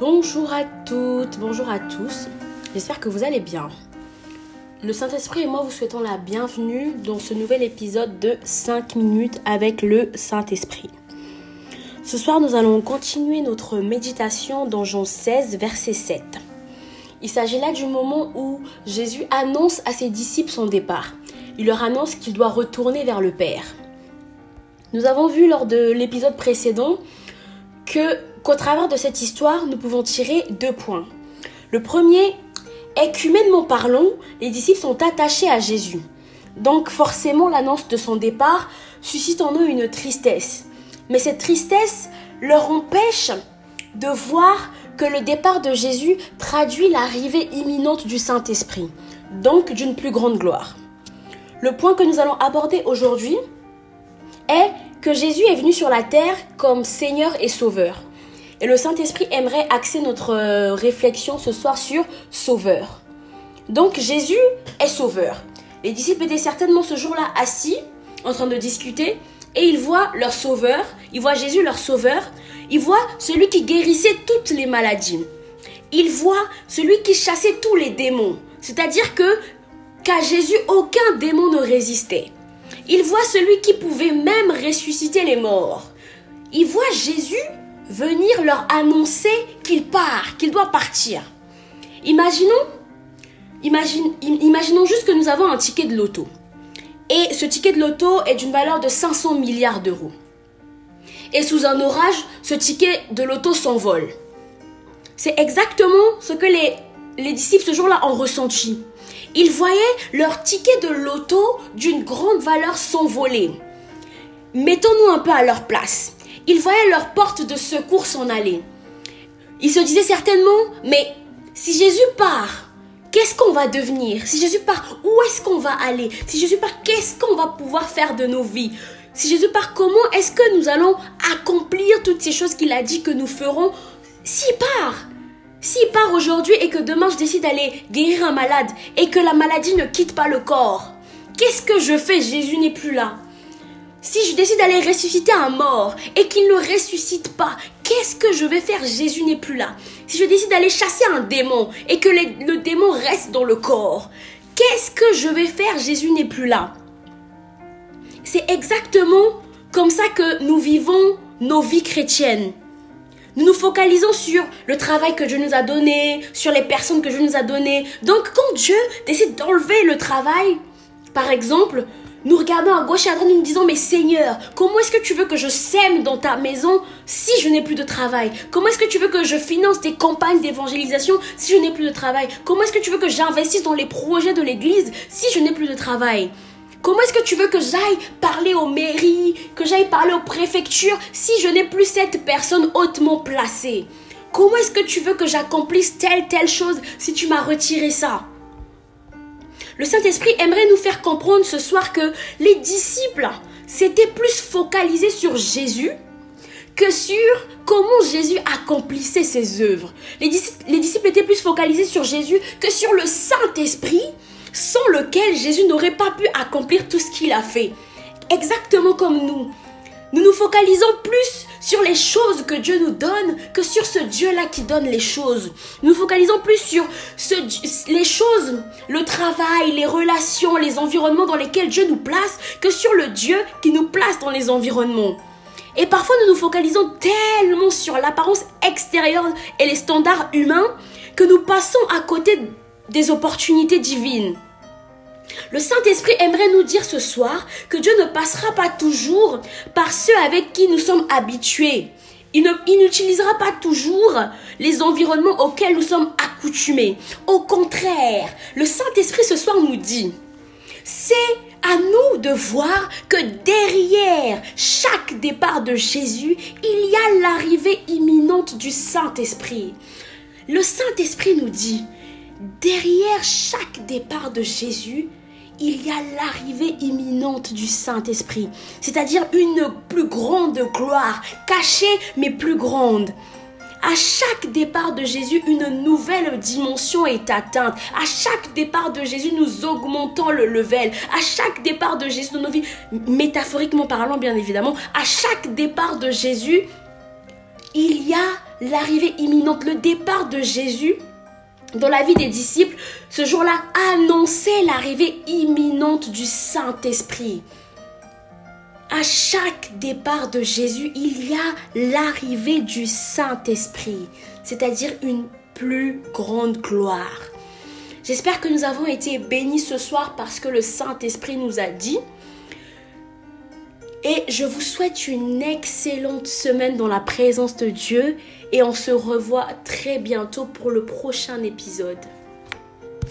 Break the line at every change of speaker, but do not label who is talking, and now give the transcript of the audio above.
Bonjour à toutes, bonjour à tous. J'espère que vous allez bien. Le Saint-Esprit et moi vous souhaitons la bienvenue dans ce nouvel épisode de 5 minutes avec le Saint-Esprit. Ce soir, nous allons continuer notre méditation dans Jean 16, verset 7. Il s'agit là du moment où Jésus annonce à ses disciples son départ. Il leur annonce qu'il doit retourner vers le Père. Nous avons vu lors de l'épisode précédent que qu'au travers de cette histoire, nous pouvons tirer deux points. Le premier est qu'humainement parlant, les disciples sont attachés à Jésus. Donc forcément, l'annonce de son départ suscite en eux une tristesse. Mais cette tristesse leur empêche de voir que le départ de Jésus traduit l'arrivée imminente du Saint-Esprit, donc d'une plus grande gloire. Le point que nous allons aborder aujourd'hui est que Jésus est venu sur la terre comme Seigneur et Sauveur. Et le Saint-Esprit aimerait axer notre euh, réflexion ce soir sur Sauveur. Donc Jésus est Sauveur. Les disciples étaient certainement ce jour-là assis, en train de discuter, et ils voient leur Sauveur, ils voient Jésus leur Sauveur, ils voient celui qui guérissait toutes les maladies. Ils voient celui qui chassait tous les démons. C'est-à-dire que qu'à Jésus, aucun démon ne résistait. Ils voient celui qui pouvait même ressusciter les morts. Ils voient Jésus venir leur annoncer qu'il part, qu'il doit partir. Imaginons, imaginons juste que nous avons un ticket de loto. Et ce ticket de loto est d'une valeur de 500 milliards d'euros. Et sous un orage, ce ticket de loto s'envole. C'est exactement ce que les, les disciples ce jour-là ont ressenti. Ils voyaient leur ticket de loto d'une grande valeur s'envoler. Mettons-nous un peu à leur place. Ils voyaient leur porte de secours s'en aller. Ils se disaient certainement, mais si Jésus part, qu'est-ce qu'on va devenir? Si Jésus part, où est-ce qu'on va aller? Si Jésus part, qu'est-ce qu'on va pouvoir faire de nos vies? Si Jésus part, comment est-ce que nous allons accomplir toutes ces choses qu'il a dit que nous ferons? S'il part, s'il part aujourd'hui et que demain je décide d'aller guérir un malade et que la maladie ne quitte pas le corps, qu'est-ce que je fais? Jésus n'est plus là. Si je décide d'aller ressusciter un mort et qu'il ne ressuscite pas, qu'est-ce que je vais faire? Jésus n'est plus là. Si je décide d'aller chasser un démon et que le démon reste dans le corps, qu'est-ce que je vais faire? Jésus n'est plus là. C'est exactement comme ça que nous vivons nos vies chrétiennes. Nous nous focalisons sur le travail que Dieu nous a donné, sur les personnes que Dieu nous a données. Donc quand Dieu décide d'enlever le travail, par exemple, nous regardons à gauche et à droite, nous nous disons, mais Seigneur, comment est-ce que tu veux que je sème dans ta maison si je n'ai plus de travail? Comment est-ce que tu veux que je finance des campagnes d'évangélisation si je n'ai plus de travail? Comment est-ce que tu veux que j'investisse dans les projets de l'Église si je n'ai plus de travail? Comment est-ce que tu veux que j'aille parler aux mairies, que j'aille parler aux préfectures si je n'ai plus cette personne hautement placée? Comment est-ce que tu veux que j'accomplisse telle, telle chose si tu m'as retiré ça? Le Saint-Esprit aimerait nous faire comprendre ce soir que les disciples s'étaient plus focalisés sur Jésus que sur comment Jésus accomplissait ses œuvres. Les disciples, les disciples étaient plus focalisés sur Jésus que sur le Saint-Esprit sans lequel Jésus n'aurait pas pu accomplir tout ce qu'il a fait. Exactement comme nous. Nous nous focalisons plus sur les choses que Dieu nous donne que sur ce Dieu-là qui donne les choses. Nous nous focalisons plus sur les choses, le travail, les relations, les environnements dans lesquels Dieu nous place que sur le Dieu qui nous place dans les environnements. Et parfois nous nous focalisons tellement sur l'apparence extérieure et les standards humains que nous passons à côté des opportunités divines. Le Saint-Esprit aimerait nous dire ce soir que Dieu ne passera pas toujours par ceux avec qui nous sommes habitués. Il n'utilisera pas toujours les environnements auxquels nous sommes accoutumés. Au contraire, le Saint-Esprit ce soir nous dit, c'est à nous de voir que derrière chaque départ de Jésus, il y a l'arrivée imminente du Saint-Esprit. Le Saint-Esprit nous dit, derrière chaque départ de Jésus, il y a l'arrivée imminente du Saint-Esprit, c'est-à-dire une plus grande gloire, cachée mais plus grande. À chaque départ de Jésus, une nouvelle dimension est atteinte. À chaque départ de Jésus, nous augmentons le level. À chaque départ de Jésus dans nos vies, métaphoriquement parlant bien évidemment, à chaque départ de Jésus, il y a l'arrivée imminente, le départ de Jésus dans la vie des disciples, ce jour-là annonçait l'arrivée imminente du Saint-Esprit. À chaque départ de Jésus, il y a l'arrivée du Saint-Esprit, c'est-à-dire une plus grande gloire. J'espère que nous avons été bénis ce soir parce que le Saint-Esprit nous a dit. Et je vous souhaite une excellente semaine dans la présence de Dieu et on se revoit très bientôt pour le prochain épisode.